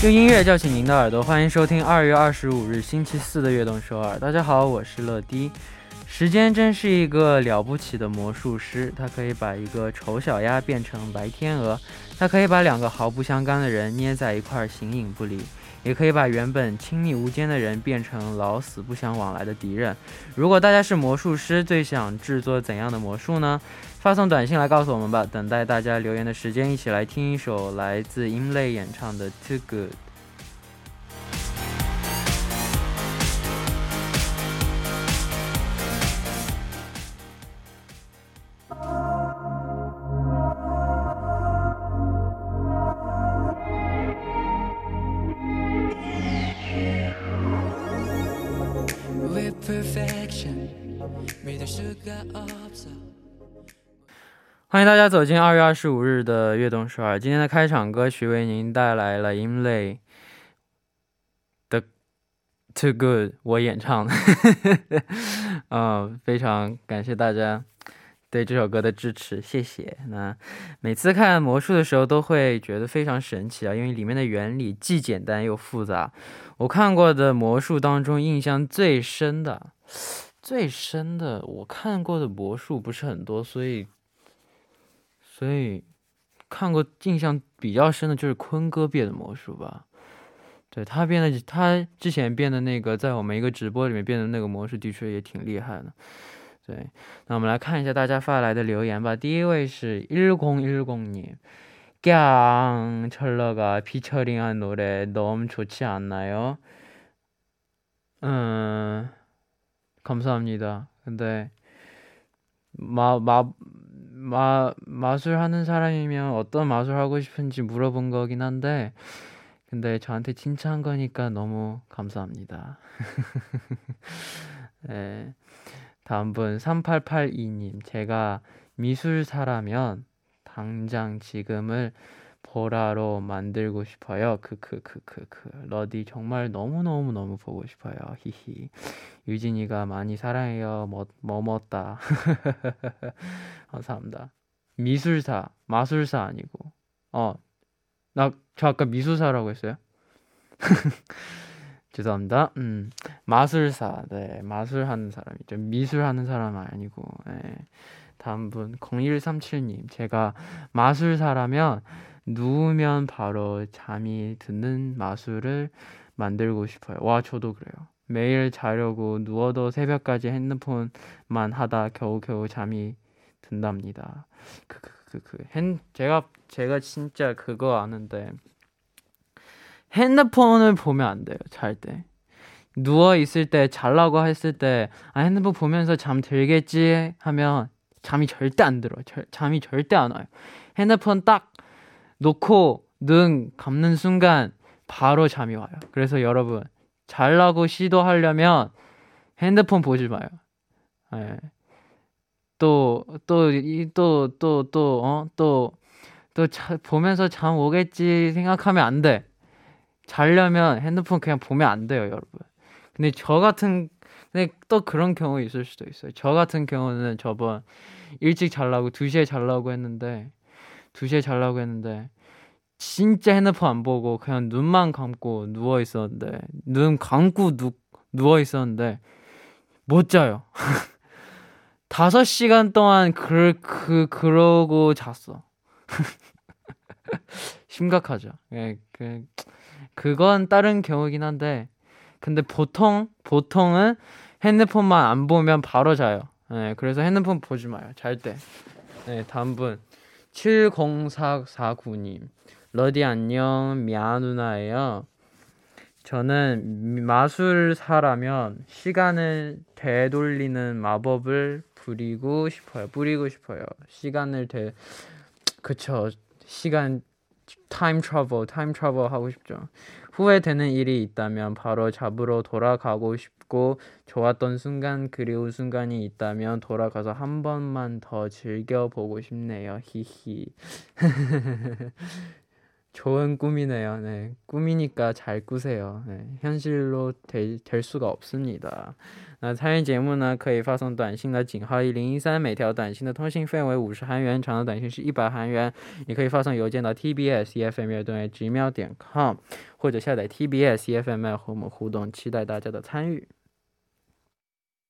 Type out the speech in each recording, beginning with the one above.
用音乐叫醒您的耳朵，欢迎收听二月二十五日星期四的《悦动首尔》。大家好，我是乐迪。时间真是一个了不起的魔术师，他可以把一个丑小鸭变成白天鹅，他可以把两个毫不相干的人捏在一块儿形影不离，也可以把原本亲密无间的人变成老死不相往来的敌人。如果大家是魔术师，最想制作怎样的魔术呢？发送短信来告诉我们吧，等待大家留言的时间，一起来听一首来自音类演唱的《Too Good》。欢迎大家走进二月二十五日的悦动首尔。今天的开场歌曲为您带来了音类的《Too Good》，我演唱的。嗯，非常感谢大家对这首歌的支持，谢谢。那每次看魔术的时候都会觉得非常神奇啊，因为里面的原理既简单又复杂。我看过的魔术当中，印象最深的、最深的，我看过的魔术不是很多，所以。所以看过印象比较深的就是坤哥变的魔术吧，对他变的，他之前变的那个，在我们一个直播里面变的那个魔术的确也挺厉害的。对，那我们来看一下大家发来的留言吧。第一位是일공일공 님， 깡철러가피처링한노래너무좋지않나요음감사합니다근데마마 마, 마술 하는 사람이면 어떤 마술 하고 싶은지 물어본 거긴 한데, 근데 저한테 칭찬한 거니까 너무 감사합니다. 네. 다음 분, 3882님. 제가 미술사라면 당장 지금을 보라로 만들고 싶어요. 크크크크크. 러디 정말 너무너무너무 보고 싶어요. 히히. 유진이가 많이 사랑해요. 뭐, 뭐뭐다. 감사합니다. 미술사, 마술사 아니고. 어, 나, 저 아까 미술사라고 했어요? 죄송합니다. 음, 마술사, 네, 마술 하는 사람이죠. 미술 하는 사람은 아니고, 네. 다음 분, 0137님. 제가 마술사라면 누우면 바로 잠이 드는 마술을 만들고 싶어요. 와, 저도 그래요. 매일 자려고 누워도 새벽까지 핸드폰만 하다 겨우겨우 잠이 든답니다. 그, 그, 그, 그, 핸, 제가, 제가 진짜 그거 아는데, 핸드폰을 보면 안 돼요, 잘 때. 누워 있을 때, 잘라고 했을 때, 아, 핸드폰 보면서 잠 들겠지 하면 잠이 절대 안 들어요. 절, 잠이 절대 안 와요. 핸드폰 딱 놓고 눈 감는 순간 바로 잠이 와요. 그래서 여러분, 잘라고 시도하려면 핸드폰 보지 마요. 네. 또, 또, 또, 또, 또, 어, 또, 또 자, 보면서 잠 오겠지 생각하면 안 돼. 자려면 핸드폰 그냥 보면 안 돼요, 여러분. 근데 저 같은, 근데 또 그런 경우 있을 수도 있어요. 저 같은 경우는 저번 일찍 잘라고 2시에 잘라고 했는데, 2시에 잘라고 했는데, 진짜 핸드폰 안 보고 그냥 눈만 감고 누워 있었는데, 눈 감고 누, 누워 있었는데, 못 자요. 다섯 시간 동안 그, 그, 그러고 잤어. 심각하죠. 예, 그, 그건 다른 경우긴 한데, 근데 보통, 보통은 핸드폰만 안 보면 바로 자요. 예, 그래서 핸드폰 보지 마요. 잘 때. 네, 다음 분. 70449님. 러디 안녕. 미아 누나예요. 저는 마술사라면 시간을 되돌리는 마법을 부리고 싶어요. 뿌리고 싶어요. 시간을 되 그쵸. 시간 타임 트러블, 타임 트러블 하고 싶죠. 후회되는 일이 있다면 바로 잡으러 돌아가고 싶 고 좋았던 순간 그리운 순간이 있다면 돌아가서 한 번만 더 즐겨 보고 싶네요. 히히. 좋은 꿈이네요. 네. 꿈이니까 잘 꾸세요. 네. 현실로 될, 될 수가 없습니다. 那参与节目呢，可以发送短信的井号一零一三，每条短信的通信费为五十韩元，长的短信是一百韩元。也可以发送邮件到 tbs efm 乐队 gmail 点 com，或者下载 tbs efm 和我们互动，期待大家的参与。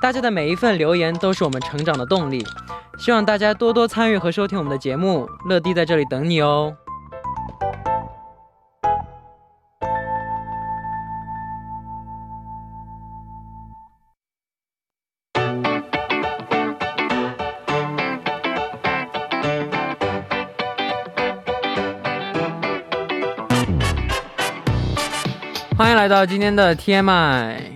大家的每一份留言都是我们成长的动力，希望大家多多参与和收听我们的节目。乐迪在这里等你哦。欢迎来到今天的 TMI。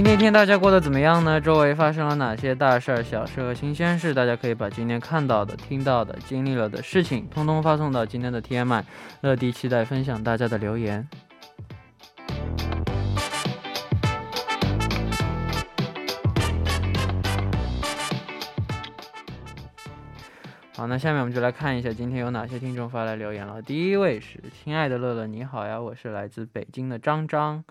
今天一天大家过得怎么样呢？周围发生了哪些大事、小事和新鲜事？大家可以把今天看到的、听到的、经历了的事情，通通发送到今天的 TMI。乐迪期待分享大家的留言。好，那下面我们就来看一下今天有哪些听众发来留言了。第一位是亲爱的乐乐，你好呀，我是来自北京的张张。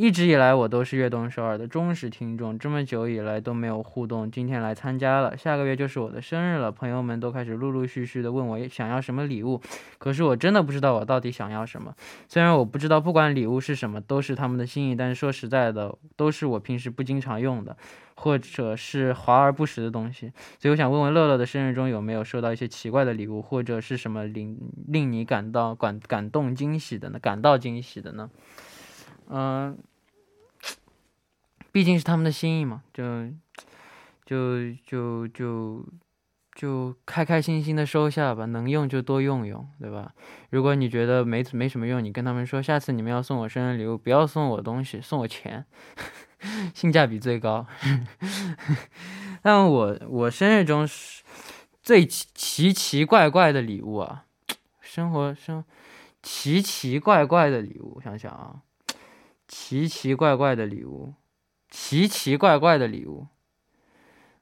一直以来我都是悦动首尔的忠实听众，这么久以来都没有互动，今天来参加了。下个月就是我的生日了，朋友们都开始陆陆续续的问我想要什么礼物，可是我真的不知道我到底想要什么。虽然我不知道不管礼物是什么都是他们的心意，但是说实在的，都是我平时不经常用的，或者是华而不实的东西。所以我想问问乐乐的生日中有没有收到一些奇怪的礼物，或者是什么令令你感到感感动惊喜的呢？感到惊喜的呢？嗯。毕竟是他们的心意嘛，就就就就就开开心心的收下吧，能用就多用用，对吧？如果你觉得没没什么用，你跟他们说，下次你们要送我生日礼物，不要送我东西，送我钱，性价比最高。但我我生日中是最奇奇奇怪怪的礼物啊，生活生奇奇怪怪的礼物，想想啊，奇奇怪怪的礼物。奇奇怪怪的礼物，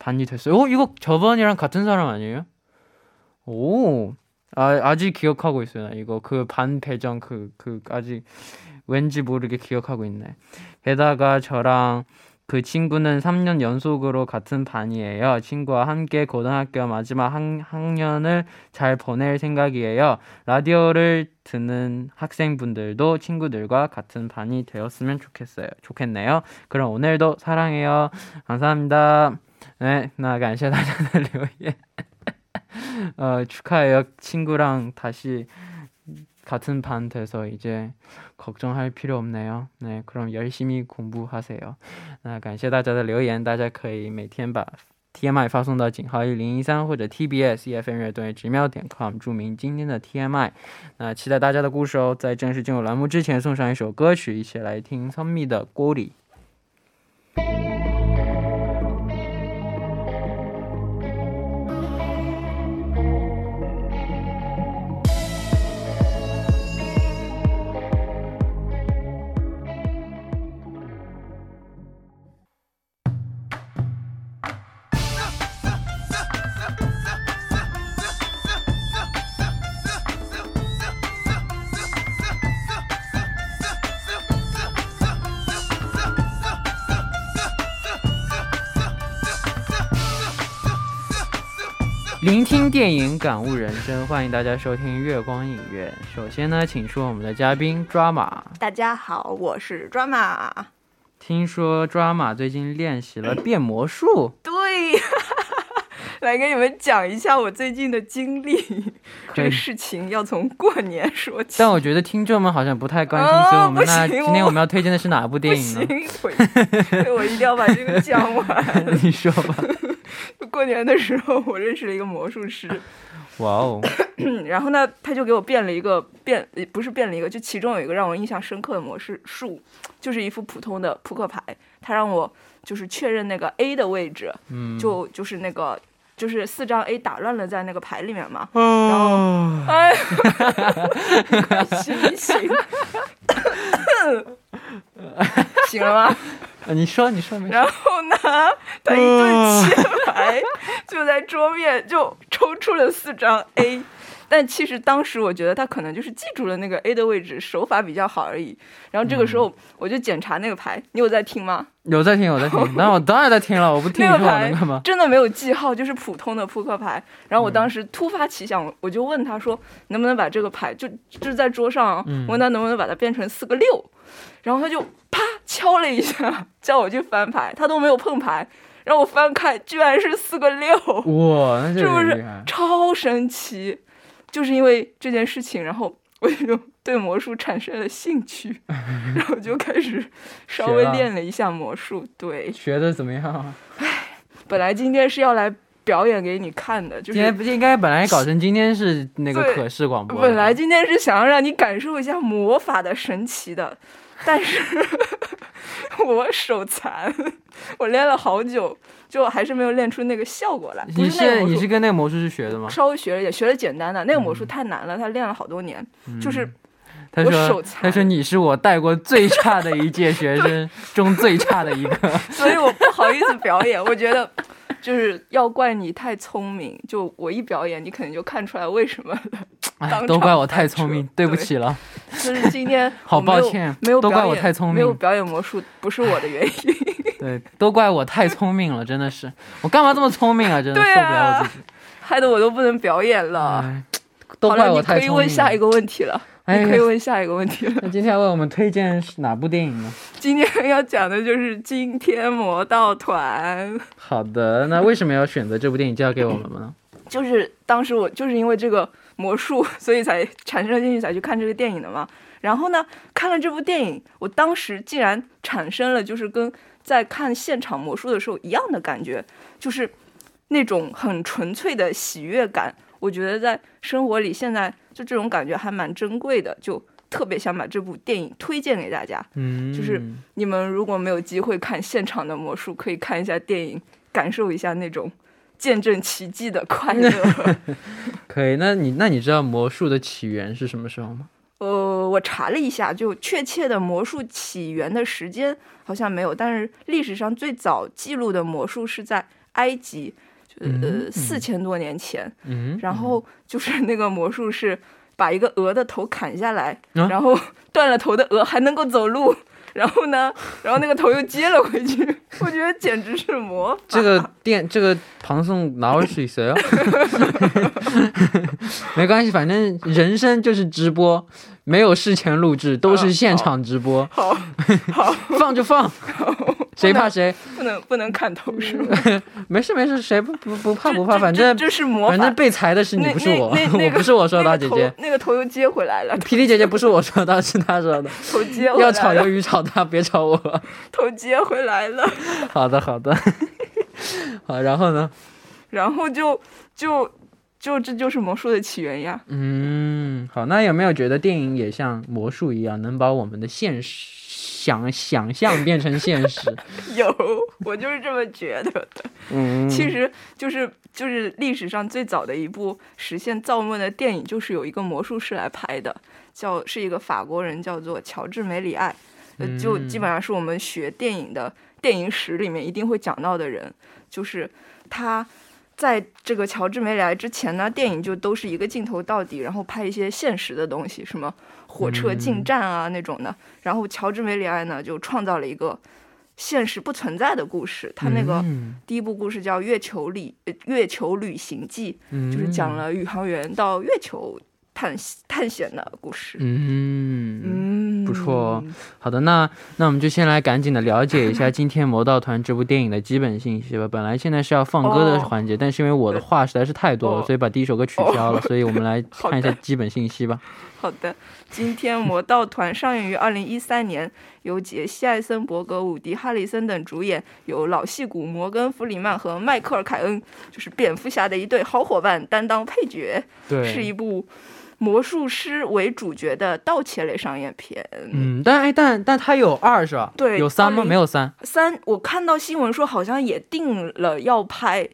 반이 됐어요 어 이거 저번이랑 같은 사람 아니에요 오 아, 아직 기억하고 있어요. 이거 그 반 배정 그, 그, 아직 왠지 모르게 기억하고 있네. 게다가 저랑 그 친구는 3년 연속으로 같은 반이에요. 친구와 함께 고등학교 마지막 학, 학년을 잘 보낼 생각이에요. 라디오를 듣는 학생분들도 친구들과 같은 반이 되었으면 좋겠어요. 좋겠네요. 그럼 오늘도 사랑해요. 감사합니다. 네, 나 감사합니다. 어, 축하해요. 친구랑 다시 같은 반 돼서 이제 걱정할 필요 없네요. 네, 그럼 열심히 공부하세요. 那感谢大家的留言，大家可以每天把 TMI 发送到井号一零一三或者 TBS EFM 乐队直瞄点 com，注明今天的 TMI。那期待大家的故事哦。在正式进入栏目之前，送上一首歌曲，一起来听聪密的锅里。 感悟人生，欢迎大家收听月光影院。首先呢，请出我们的嘉宾抓马。大家好，我是抓马。听说抓马最近练习了变魔术。对。来给你们讲一下我最近的经历，这个事情要从过年说起。但我觉得听众们好像不太关心，所以我们那今天我们要推荐的是哪部电影呢？我一定要把这个讲完。你说吧。过年的时候，我认识了一个魔术师。哇哦！然后呢，他就给我变了一个变，不是变了一个，就其中有一个让我印象深刻的魔术术，就是一副普通的扑克牌。他让我就是确认那个 A 的位置，嗯，就就是那个。就是四张 A 打乱了在那个牌里面嘛，然后，哎，醒一醒，醒了吗？你说，你说没？然后呢，他一顿切牌，就在桌面就抽出了四张 A。但其实当时我觉得他可能就是记住了那个 A 的位置，手法比较好而已。然后这个时候我就检查那个牌，你有在听吗？有在听，有在听。那我当然在听了，我不听那个牌真的没有记号，就是普通的扑克牌。然后我当时突发奇想，我就问他说，能不能把这个牌就就是在桌上，问他能不能把它变成四个六。然后他就啪敲了一下，叫我去翻牌，他都没有碰牌，让我翻开，居然是四个六。哇，那是不是超神奇？就是因为这件事情，然后我就对魔术产生了兴趣，然后就开始稍微练了一下魔术。对，学的怎么样啊？唉，本来今天是要来表演给你看的，就是今天不应该本来搞成今天是那个可视广播。本来今天是想要让你感受一下魔法的神奇的，但是 我手残，我练了好久。就还是没有练出那个效果来。你是你是跟那个魔术师学的吗？稍微学了一点，学了简单的。那个魔术太难了，他练了好多年。就是他说他说你是我带过最差的一届学生中最差的一个，所以我不好意思表演。我觉得就是要怪你太聪明，就我一表演，你肯定就看出来为什么了。都怪我太聪明，对不起了。就是今天 好抱歉，没有都怪我太聪明，没有表演魔术不是我的原因。对，都怪我太聪明了，真的是，我干嘛这么聪明啊？真的受不了我自己，害得我都不能表演了。都怪我太聪明了。你可以问下一个问题了，你可以问下一个问题了。那今天要为我们推荐是哪部电影呢？今天要讲的就是《惊天魔盗团》。好的，那为什么要选择这部电影交给我们呢？就是当时我就是因为这个魔术，所以才产生了兴趣，才去看这个电影的嘛。然后呢，看了这部电影，我当时竟然产生了就是跟。在看现场魔术的时候，一样的感觉，就是那种很纯粹的喜悦感。我觉得在生活里，现在就这种感觉还蛮珍贵的，就特别想把这部电影推荐给大家。嗯，就是你们如果没有机会看现场的魔术，可以看一下电影，感受一下那种见证奇迹的快乐。可以，那你那你知道魔术的起源是什么时候吗？呃，我查了一下，就确切的魔术起源的时间好像没有，但是历史上最早记录的魔术是在埃及，呃，四千多年前。嗯，然后就是那个魔术是把一个鹅的头砍下来，然后断了头的鹅还能够走路。然后呢？然后那个头又接了回去，我觉得简直是魔。这个电，这个唐宋哪位是谁啊？没关系，反正人生就是直播，没有事前录制，都是现场直播。好，好，放就放。谁怕谁？不能不能砍头是吗？没事没事，谁不不不怕不怕，反正这是魔法。反正被裁的是你，不是我，我不是我说的，姐姐。那个头又接回来了。霹雳姐姐不是我说的，是她说的。头接要炒鱿鱼炒他，别炒我。头接回来了。好的好的。好，然后呢？然后就就就这就是魔术的起源呀。嗯，好，那有没有觉得电影也像魔术一样，能把我们的现实？想想象变成现实，有，我就是这么觉得的。嗯，其实就是就是历史上最早的一部实现造梦的电影，就是有一个魔术师来拍的，叫是一个法国人，叫做乔治梅里爱，呃，就基本上是我们学电影的电影史里面一定会讲到的人，就是他。在这个乔治梅里埃之前呢，电影就都是一个镜头到底，然后拍一些现实的东西，什么火车进站啊那种的。然后乔治梅里埃呢就创造了一个现实不存在的故事。他那个嗯第一部故事叫《月球旅呃月球旅行记》，就是讲了宇航员到月球探探险的故事。嗯。嗯，不错哦好的，那那我们就先来赶紧的了解一下今天《魔道团》这部电影的基本信息吧。本来现在是要放歌的哦环节，但是因为我的话实在是太多了，哦所以把第一首歌取消了。所以我们来看一下基本信息吧。好的，今天《魔道团》上映于二零一三年，由杰西·艾森伯格、伍迪·哈里森等主演，由老戏骨摩根·弗里曼和迈克尔·凯恩，就是蝙蝠侠的一对好伙伴担当配角，对，是一部魔术师为主角的盗窃类商业片。嗯，但哎，但但它有二是吧？对有三吗？没有三，三，我看到新闻说好像也定了要拍，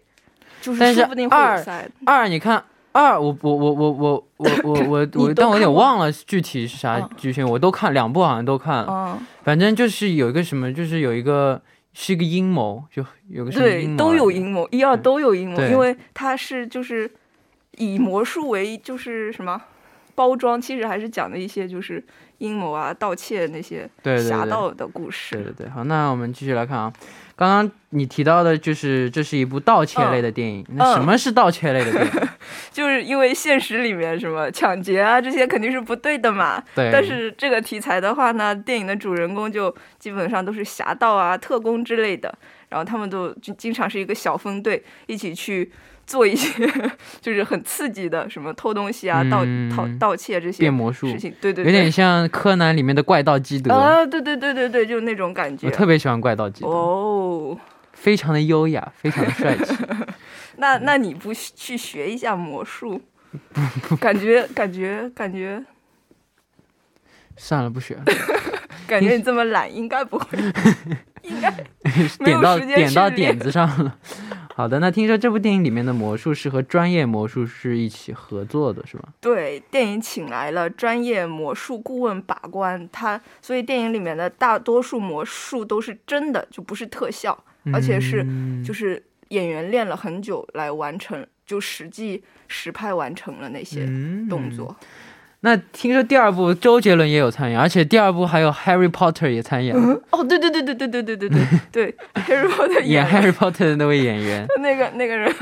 就是说不定会有二三。二你看二，我我我我我我 我我但我有点忘了具体是啥嗯剧情，我都看两部，好像都看了。嗯，反正就是有一个什么，就是有一个是一个阴谋，就有个什么阴对，谋都有阴谋，一二都有阴谋，因为他是就是以魔术为就是什么包装，其实还是讲的一些就是阴谋啊、盗窃那些侠盗的故对事。对对对，好，那我们继续来看啊。刚刚你提到的就是这是一部盗窃类的电影，那什么是盗窃类的电影？就是因为现实里面什么抢劫啊这些肯定是不对的嘛。对，但是这个题材的话呢，电影的主人公就基本上都是侠盗啊、特工之类的，然后他们都经常是一个小分队，一起去做一些 就是很刺激的，什么偷东西啊、盗嗯盗盗窃这些变魔术事，情。对对有，点像柯南里面的怪盗基德。啊，对对对对对，就是那种感觉我。特别喜欢怪盗基德，哦，非常的优雅，非常的帅气。那那你不去学一下魔术？感觉感觉感觉算了，不学了。感觉你这么懒，应该不会，应该点到点到点子上了。好的，那听说这部电影里面的魔术师和专业魔术师一起合作的，是吧？对，电影请来了专业魔术顾问把关，他所以电影里面的大多数魔术都是真的，就不是特效，而且是嗯就是演员练了很久来完成，就实际实拍完成了那些嗯动作。那听说第二部周杰伦也有参演，而且第二部还有 Harry Potter 也参演，哦，对对对对对对对对对 对，Harry Potter 演 Harry Potter 的那位演员。那个那个人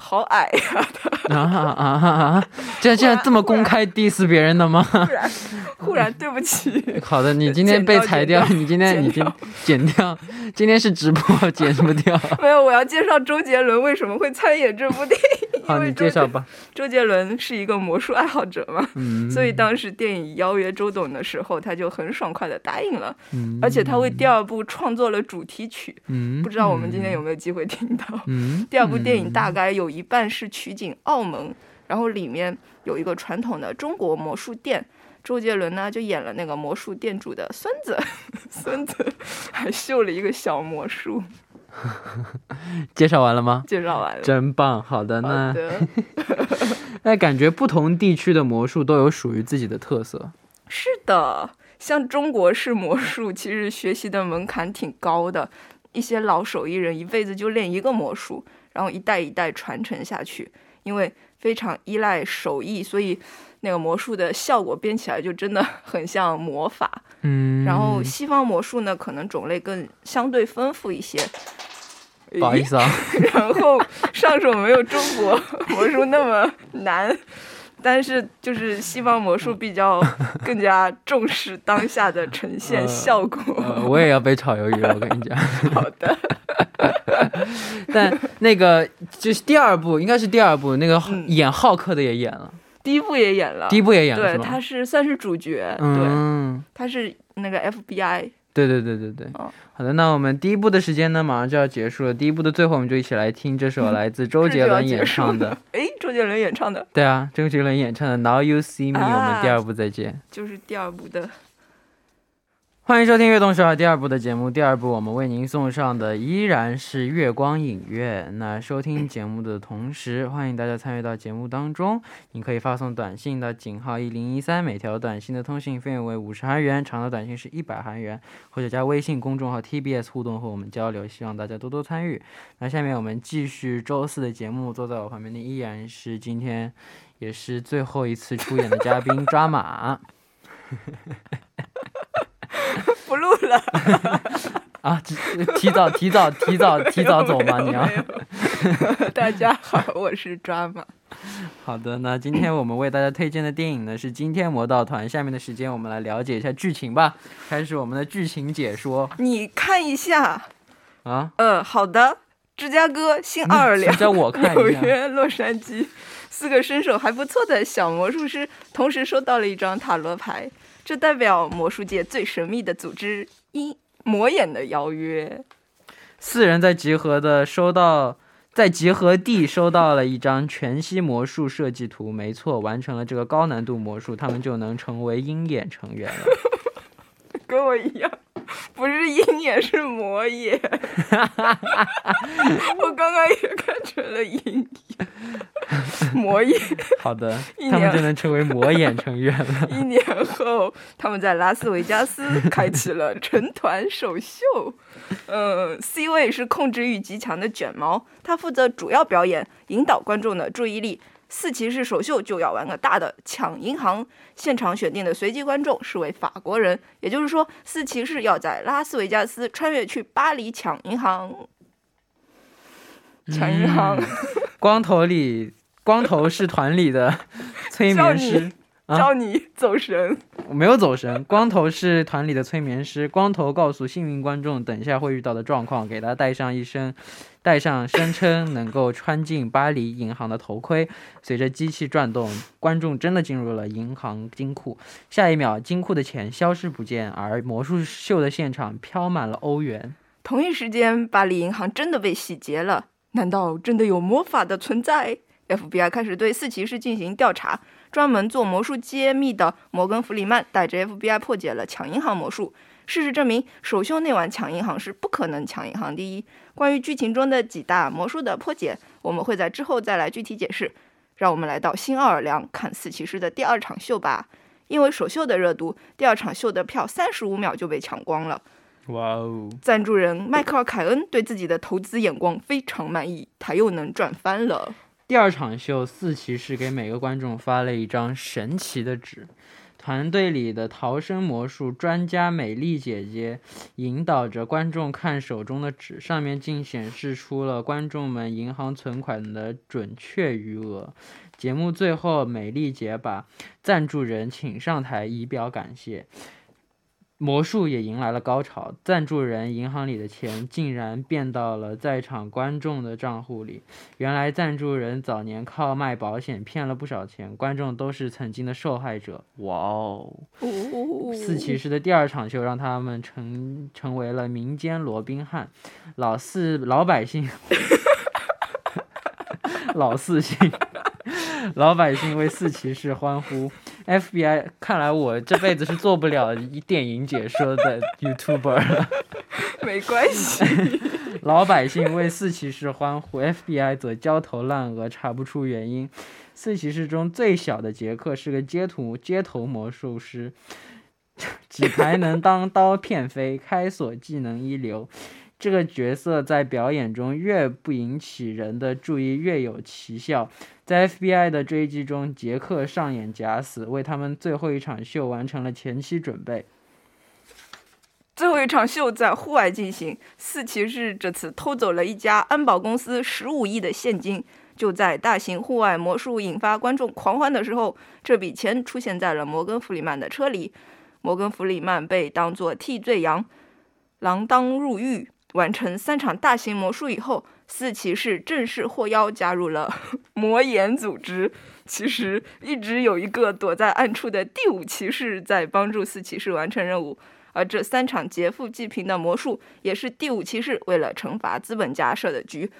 好矮呀、啊啊啊啊！这这样这么公开 diss 别人的吗？忽然忽然对不起，好的，你今天被裁掉，你今天剪你今剪掉，今天是直播，剪不掉。没有，我要介绍周杰伦为什么会参演这部电影。好，因为周你介绍吧。周杰伦是一个魔术爱好者嘛，嗯，所以当时电影邀约周董的时候，他就很爽快的答应了，嗯而且他为第二部创作了主题曲，嗯，不知道我们今天有没有机会听到。嗯，第二部电影大概有一半是取景澳门，然后里面有一个传统的中国魔术店。周杰伦呢就演了那个魔术店主的孙子，孙子还秀了一个小魔术。介绍完了吗？介绍完了，真棒，好的，好那，那感觉不同地区的魔术都有属于自己的特色。是的，像中国式魔术，其实学习的门槛挺高的，一些老手艺人一辈子就练一个魔术，然后一代一代传承下去，因为非常依赖手艺，所以那个魔术的效果编起来就真的 很像魔法。嗯，然后西方魔术呢，可能种类更相对丰富一些。不好意思啊，然后上手没有中国 魔术那么难，但是就是西方魔术比较 更加重视当下的呈现呃效果。呃我也要被炒鱿鱼了，我跟你讲。好的，但那个就是第二部，应该是第二部，那个嗯演浩克的也演了，第一部也演了，第一部也演了，对，是？他是算是主角，对，嗯，他是那个 FBI，对对对对对。哦好的，那我们第一部的时间呢，马上就要结束了。第一部的最后，我们就一起来听这首来自周杰伦演唱的。哎，周杰伦演唱的，对啊，周杰伦演唱的《Now You See Me》，啊我们第二部再见。就是第二部的。欢迎收听《悦动十二》第二部的节目。第二部我们为您送上的依然是月光影院。那收听节目的同时，欢迎大家参与到节目当中。您可以发送短信到井号一零一三，每条短信的通信费用为五十韩元，长的短信是一百韩元，或者加微信公众号 TBS 互动和我们交流。希望大家多多参与。那下面我们继续周四的节目，坐在我旁边的依然是今天也是最后一次出演的嘉宾抓马。不录了，啊，提提早提早提早 提早走吗？你要？大家好，我是抓马。好的，那今天我们为大家推荐的电影呢是《惊天魔盗团》。下面的时间我们来了解一下剧情吧，开始我们的剧情解说。你看一下啊？呃，好的。芝加哥、新奥尔良、纽约、洛杉矶，四个身手还不错的小魔术师同时收到了一张塔罗牌，这代表魔术界最神秘的组织——阴魔眼的邀约。四人在集合的收到，在集合地收到了一张全息魔术设计图。没错，完成了这个高难度魔术，他们就能成为鹰眼成员了。跟我一样。不是鹰眼，是魔眼。我刚刚也看成了鹰眼，魔眼。好的，他们就能成为魔眼成员了。一年后，他们在拉斯维加斯开启了成团首秀。嗯，C 位是控制欲极强的卷毛，他负责主要表演，引导观众的注意力。四骑士首秀就要玩个大的，抢银行。现场选定的随机观众是位法国人，也就是说，四骑士要在拉斯维加斯穿越去巴黎抢银行。抢银行。光头里，光头是团里的 催眠师。教你走神，我没有走神。光头是团里的催眠师。光头告诉幸运观众，等一下会遇到的状况，给他戴上一身，戴上声称能够穿进巴黎银行的头盔。随着机器转动，观众真的进入了银行金库。下一秒，金库的钱消失不见，而魔术秀的现场飘满了欧元。同一时间，巴黎银行真的被洗劫了。难道真的有魔法的存在？FBI 开始对四骑士进行调查。专门做魔术揭秘的摩根·弗里曼带着 FBI 破解了抢银行魔术。事实证明，首秀那晚抢银行是不可能抢银行第一。关于剧情中的几大魔术的破解，我们会在之后再来具体解释。让我们来到新奥尔良看四骑士的第二场秀吧。因为首秀的热度，第二场秀的票三十五秒就被抢光了。哇哦！赞助人迈克尔·凯恩对自己的投资眼光非常满意，他又能赚翻了。第二场秀，四骑士给每个观众发了一张神奇的纸。团队里的逃生魔术专家美丽姐姐引导着观众看手中的纸，上面竟显示出了观众们银行存款的准确余额。节目最后，美丽姐把赞助人请上台，以表感谢。魔术也迎来了高潮，赞助人银行里的钱竟然变到了在场观众的账户里。原来赞助人早年靠卖保险骗了不少钱，观众都是曾经的受害者。哇哦！四骑士的第二场秀让他们成成为了民间罗宾汉，老四老百姓，老四姓。老百姓为四骑士欢呼，FBI，看来我这辈子是做不了电影解说的 YouTuber 了。没关系。老百姓为四骑士欢呼，FBI 则焦头烂额，查不出原因。四骑士中最小的杰克是个街头街头魔术师，几排能当刀片飞，开锁技能一流。这个角色在表演中越不引起人的注意，越有奇效。在 FBI 的追击中，杰克上演假死，为他们最后一场秀完成了前期准备。最后一场秀在户外进行，四骑士这次偷走了一家安保公司十五亿的现金。就在大型户外魔术引发观众狂欢的时候，这笔钱出现在了摩根·弗里曼的车里。摩根·弗里曼被当作替罪羊，锒铛入狱。完成三场大型魔术以后，四骑士正式获邀加入了 魔眼组织。其实一直有一个躲在暗处的第五骑士在帮助四骑士完成任务，而这三场劫富济贫的魔术也是第五骑士为了惩罚资本家设的局。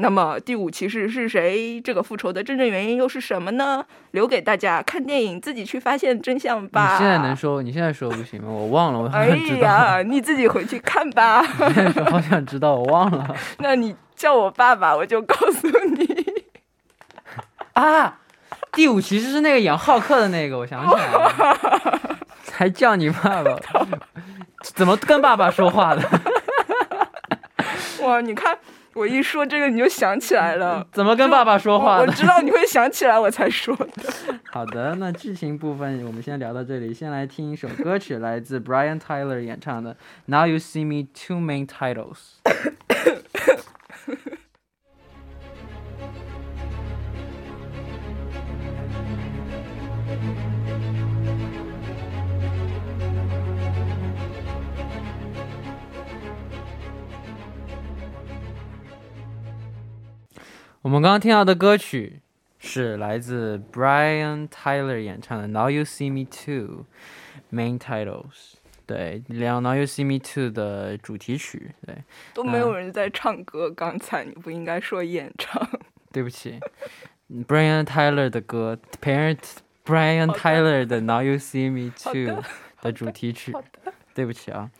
那么第五骑士是谁？这个复仇的真正原因又是什么呢？留给大家看电影自己去发现真相吧。你现在能说？你现在说不行吗？我忘了，我哎呀，你自己回去看吧。好想知道，我忘了。那你叫我爸爸，我就告诉你。啊，第五骑士是那个演浩克的那个，我想起来了。还叫你爸爸？怎么跟爸爸说话的？哇，你看。我一说这个你就想起来了，怎么跟爸爸说话？我知道你会想起来，我才说的。好的，那剧情部分我们先聊到这里，先来听一首歌曲，来自 Brian Tyler 演唱的《Now You See Me》，Two Main Titles。我们刚刚听到的歌曲是来自 Brian Tyler 演唱的《Now You See Me Too》，Main Titles。对，然后《Now You See Me Too》的主题曲。对，都没有人在唱歌，刚才你不应该说演唱。对不起，Brian Tyler 的歌，Parent Brian Tyler 的《Now You See Me Too》的主题曲。对不起啊，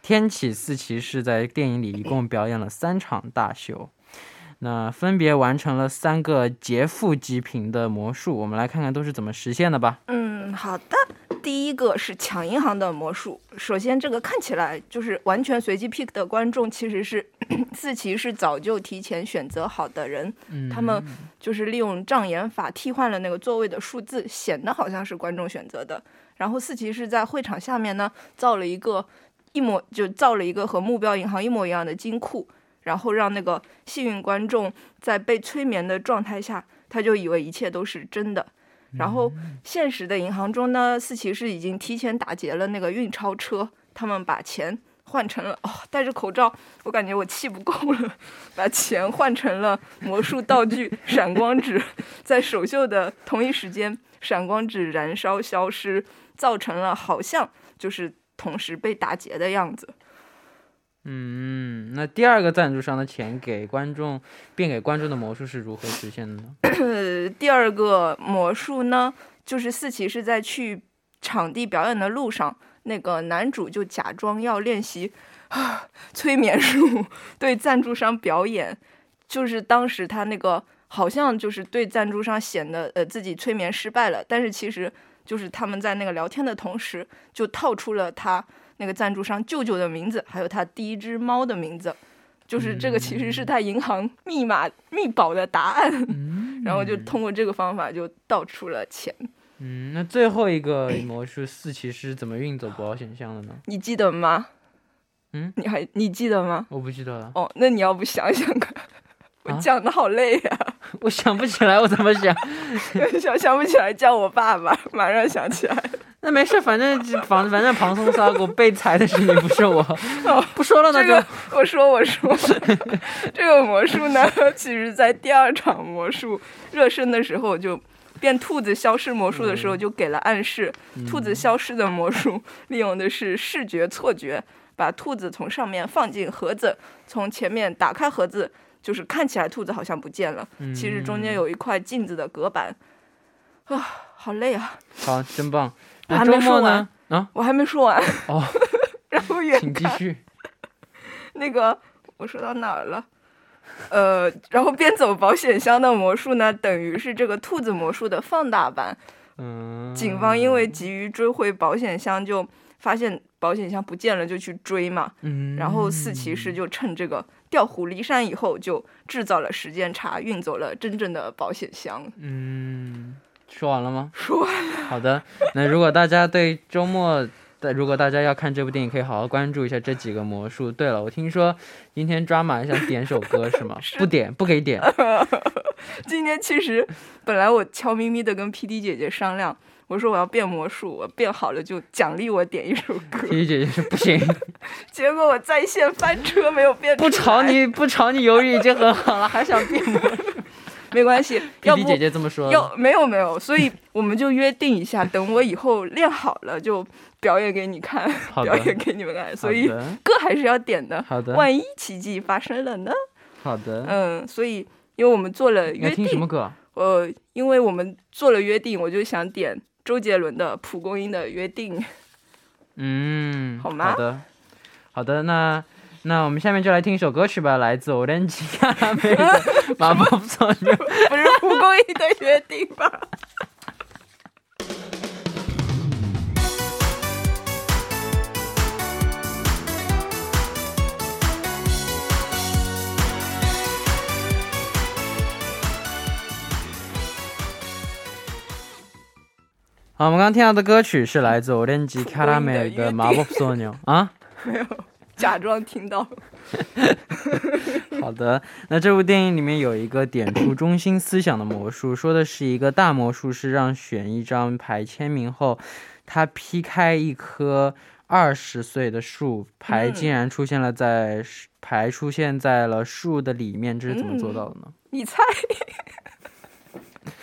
天启四骑士在电影里一共表演了三场大秀。那分别完成了三个劫富济贫的魔术，我们来看看都是怎么实现的吧。嗯，好的。第一个是抢银行的魔术。首先，这个看起来就是完全随机 pick 的观众，其实是四骑是早就提前选择好的人，他们就是利用障眼法替换了那个座位的数字，显得好像是观众选择的。然后四骑士在会场下面呢造了一个一模就造了一个和目标银行一模一样的金库。然后让那个幸运观众在被催眠的状态下，他就以为一切都是真的。然后现实的银行中呢，四骑士已经提前打劫了那个运钞车，他们把钱换成了哦，戴着口罩，我感觉我气不够了，把钱换成了魔术道具闪光纸，在首秀的同一时间，闪光纸燃烧消失，造成了好像就是同时被打劫的样子。嗯，那第二个赞助商的钱给观众变给观众的魔术是如何实现的呢？第二个魔术呢，就是四骑士在去场地表演的路上，那个男主就假装要练习啊催眠术，对赞助商表演，就是当时他那个好像就是对赞助商显得呃自己催眠失败了，但是其实就是他们在那个聊天的同时就套出了他。那个赞助商舅舅的名字，还有他第一只猫的名字，就是这个其实是他银行密码密保的答案，然后就通过这个方法就盗出了钱。嗯，那最后一个 魔术四骑士怎么运走保险箱的呢？你记得吗？嗯，你还你记得吗？我不记得了。哦，那你要不想想看？我讲的好累呀，我想不起来，我怎么想？想想不起来，叫我爸爸，马上想起来。那没事，反正反反正庞松撒狗被裁的是你，不是我。不说了，那就我说我说，这个魔术呢，其实在第二场魔术热身的时候，就变兔子消失魔术的时候就给了暗示。兔子消失的魔术利用的是视觉错觉，把兔子从上面放进盒子，从前面打开盒子。就是看起来兔子好像不见了，其实中间有一块镜子的隔板，啊，好累啊！好，真棒！我还没说完啊，我还没说完哦。然后远请继续。那个我说到哪儿了？呃，然后边走保险箱的魔术呢，等于是这个兔子魔术的放大版。嗯。警方因为急于追回保险箱，就发现保险箱不见了，就去追嘛。嗯。然后四骑士就趁这个。调虎离山以后，就制造了时间差，运走了真正的保险箱。嗯，说完了吗？说完了。好的，那如果大家对周末的，如果大家要看这部电影，可以好好关注一下这几个魔术。对了，我听说今天抓马想点首歌是吗？不点，不给点。今天其实本来我悄咪咪的跟 P D 姐姐商量。我说我要变魔术，我变好了就奖励我点一首歌。皮皮姐姐说不行，结果我在线翻车没有变。不吵你不吵你犹豫已经很好了，还想变魔术？没关系，要不姐姐这么说。要没有没有，所以我们就约定一下，等我以后练好了就表演给你看，表演给你们看。所以歌还是要点的。好的。万一奇迹发生了呢？好的。嗯，所以因为我们做了约定。听什么歌？呃，因为我们做了约定，我就想点。周杰伦的《蒲公英的约定》，嗯，好吗？好的，好的，那那我们下面就来听一首歌曲吧，来自 Orange 卡梅的 《马不草不是《蒲公英的约定》吧？好，我们刚刚听到的歌曲是来自 Orange Caramel 的《马布索牛》啊。没有，假装听到。好的，那这部电影里面有一个点出中心思想的魔术，说的是一个大魔术师让选一张牌签名后，他劈开一棵二十岁的树，牌竟然出现了在牌出现在了树的里面，这是怎么做到的呢？你猜。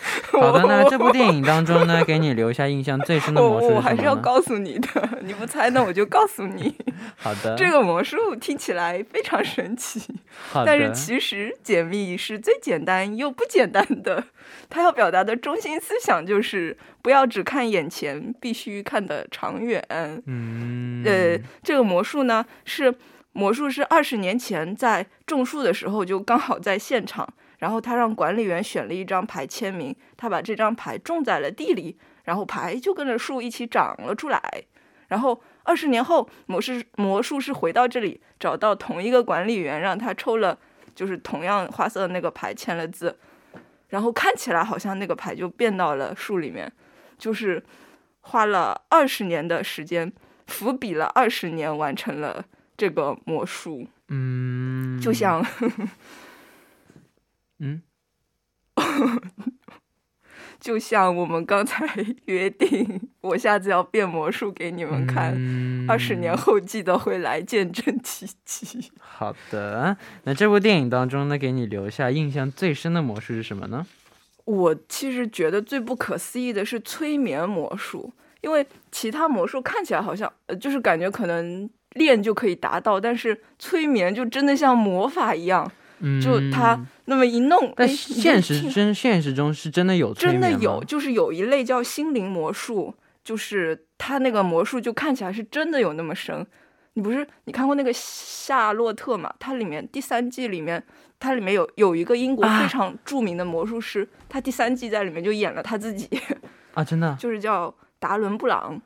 好的，那这部电影当中呢，给你留下印象最深的魔术是什么？我还是要告诉你的，你不猜那我就告诉你。好的，这个魔术听起来非常神奇，但是其实解密是最简单又不简单的。它要表达的中心思想就是不要只看眼前，必须看得长远。嗯，呃，这个魔术呢是魔术是二十年前在种树的时候就刚好在现场。然后他让管理员选了一张牌签名，他把这张牌种在了地里，然后牌就跟着树一起长了出来。然后二十年后，魔术魔术师回到这里，找到同一个管理员，让他抽了就是同样花色的那个牌，签了字，然后看起来好像那个牌就变到了树里面，就是花了二十年的时间，伏笔了二十年，完成了这个魔术。嗯，就像。嗯，就像我们刚才 约定，我下次要变魔术给你们看，二十年后记得回来见证奇迹。好的，那这部电影当中呢，给你留下印象最深的魔术是什么呢？我其实觉得最不可思议的是催眠魔术，因为其他魔术看起来好像，呃，就是感觉可能练就可以达到，但是催眠就真的像魔法一样。就他那么一弄，但现实真现实中是真的有真的有，就是有一类叫心灵魔术，就是他那个魔术就看起来是真的有那么深。你不是你看过那个夏洛特嘛？它里面第三季里面，它里面有有一个英国非常著名的魔术师，他第三季在里面就演了他自己 啊，真的就是叫达伦布朗。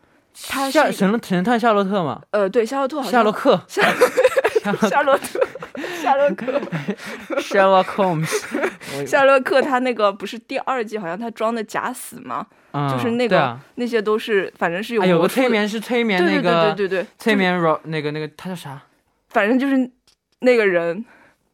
他夏神神探夏洛特嘛？呃，对，夏洛特好像，夏洛克，夏 夏洛特。夏洛克，Sherlock Holmes，夏洛克他那个不是第二季，好像他装的假死吗？就是那个那些都是，反正是有有个催眠是催眠那个，对对对对，催眠那个那个他叫啥？反正就是那个人，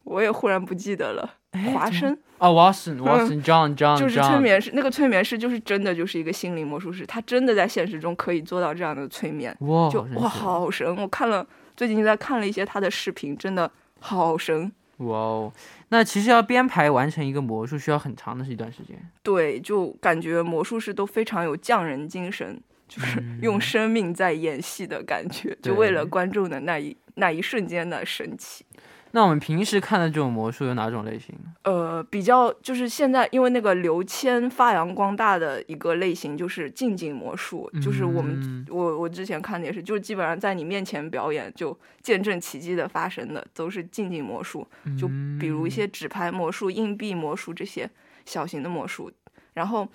我也忽然不记得了。华生哦，华生，华生，John John，就是催眠师，那个催眠师就是真的就是一个心灵魔术师，他真的在现实中可以做到这样的催眠。哇，就哇好神！我看了最近在看了一些他的视频，真的。好神哇哦！那其实要编排完成一个魔术需要很长的一段时间。对，就感觉魔术师都非常有匠人精神，就是用生命在演戏的感觉，就为了观众的那一那一瞬间的神奇。那我们平时看的这种魔术有哪种类型？呃，比较就是现在因为那个刘谦发扬光大的一个类型就是近景魔术，就是我们我我之前看的也是，就是基本上在你面前表演就见证奇迹的发生的都是近景魔术，就比如一些纸牌魔术、硬币魔术这些小型的魔术，然后。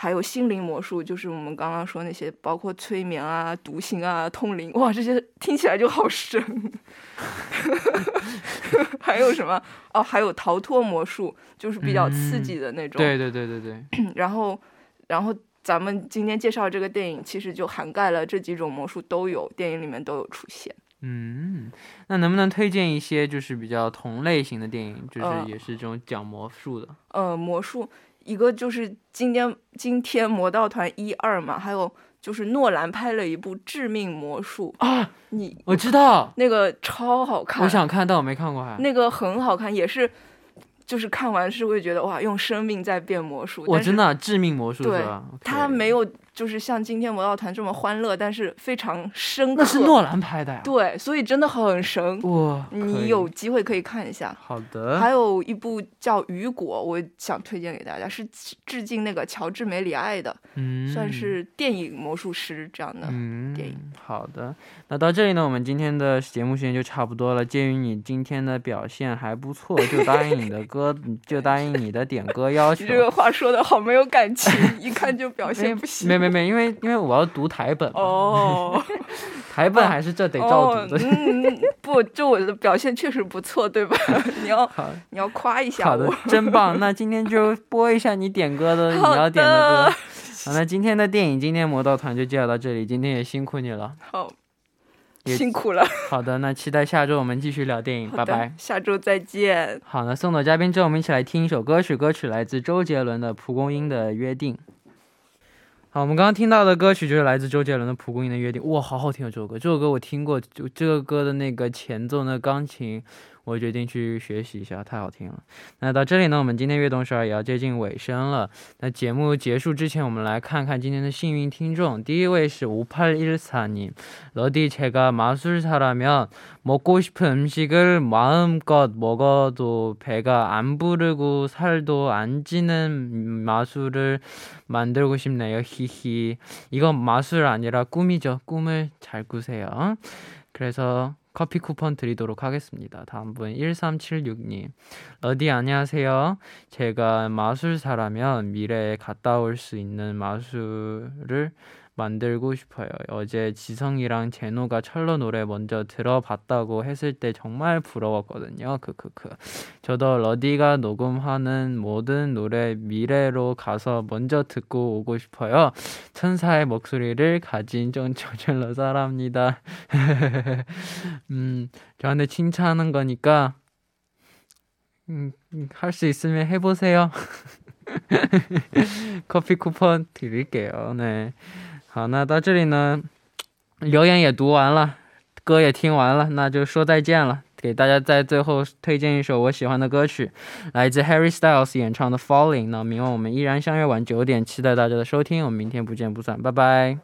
还有心灵魔术，就是我们刚刚说那些，包括催眠啊、读心啊、通灵，哇，这些听起来就好神。还有什么？哦，还有逃脱魔术，就是比较刺激的那种。对对对对对。然后，然后咱们今天介绍这个电影，其实就涵盖了这几种魔术都有，电影里面都有出现。嗯，那能不能推荐一些就是比较同类型的电影，就是也是这种讲魔术的？呃，魔术。一个就是今天今天魔道团一二嘛，还有就是诺兰拍了一部《致命魔术》啊，你我知道那个超好看，我想看但我没看过还那个很好看，也是就是看完是会觉得哇，用生命在变魔术，我真的致命魔术是吧？他没有。就是像今天魔道团这么欢乐，但是非常深刻。那是诺兰拍的呀。对，所以真的很神哇！你有机会可以看一下。好的。还有一部叫《雨果》，我想推荐给大家，是致敬那个乔治梅里爱的，算是电影魔术师这样的电影。好的，那到这里呢，我们今天的节目时间就差不多了。鉴于你今天的表现还不错，就答应你的歌，就答应你的点歌要求。这个话说的好没有感情，一看就表现不行。没没。没，因为因为我要读台本哦，台本还是这得照读的。嗯，不，就我的表现确实不错，对吧？你要你要夸一下我，好的真棒。那今天就播一下你点歌的，你要点的歌。好，那今天的电影今天魔道团就介绍到这里，今天也辛苦你了。好，辛苦了。好的，那期待下周我们继续聊电影，拜拜。下周再见。好，那送走嘉宾之后，我们一起来听一首歌曲，歌曲来自周杰伦的《蒲公英的约定》。我们刚刚听到的歌曲就是来自周杰伦的《蒲公英的约定》，哇，好好听啊！这首歌，这首歌我听过，就这个歌的那个前奏那钢琴，我决定去学习一下，太好听了。那到这里呢，我们今天悦动十二也要接近尾声了。那节目结束之前，我们来看看今天的幸运听众。第一位是五八一4님 러디 제가 마술사라면 먹고 싶은 음식을 마음껏 먹어도 배가 안 부르고 살도 안 찌는 마술을 만들고 싶네요. 히히. 이건 마술 아니라 꿈이죠. 꿈을 잘 꾸세요. 그래서 커피 쿠폰 드리도록 하겠습니다. 다음 분 1376님. 러디 안녕하세요. 제가 마술사라면 미래에 갔다 올 수 있는 마술을 만들고 싶어요. 어제 지성이랑 제노가 철로 노래 먼저 들어봤다고 했을 때 정말 부러웠거든요. 크크크. 저도 러디가 녹음하는 모든 노래 미래로 가서 먼저 듣고 오고 싶어요. 천사의 목소리를 가진 쫑쫑젤러 사랍니다. 음, 저한테 칭찬하는 거니까 음, 할수 있으면 해보세요. 커피 쿠폰 드릴게요. 네. 好，那到这里呢，留言也读完了，歌也听完了，那就说再见了。给大家在最后推荐一首我喜欢的歌曲，来自 Harry Styles 演唱的《Falling》。那明晚我们依然相约晚九点，期待大家的收听。我们明天不见不散，拜拜。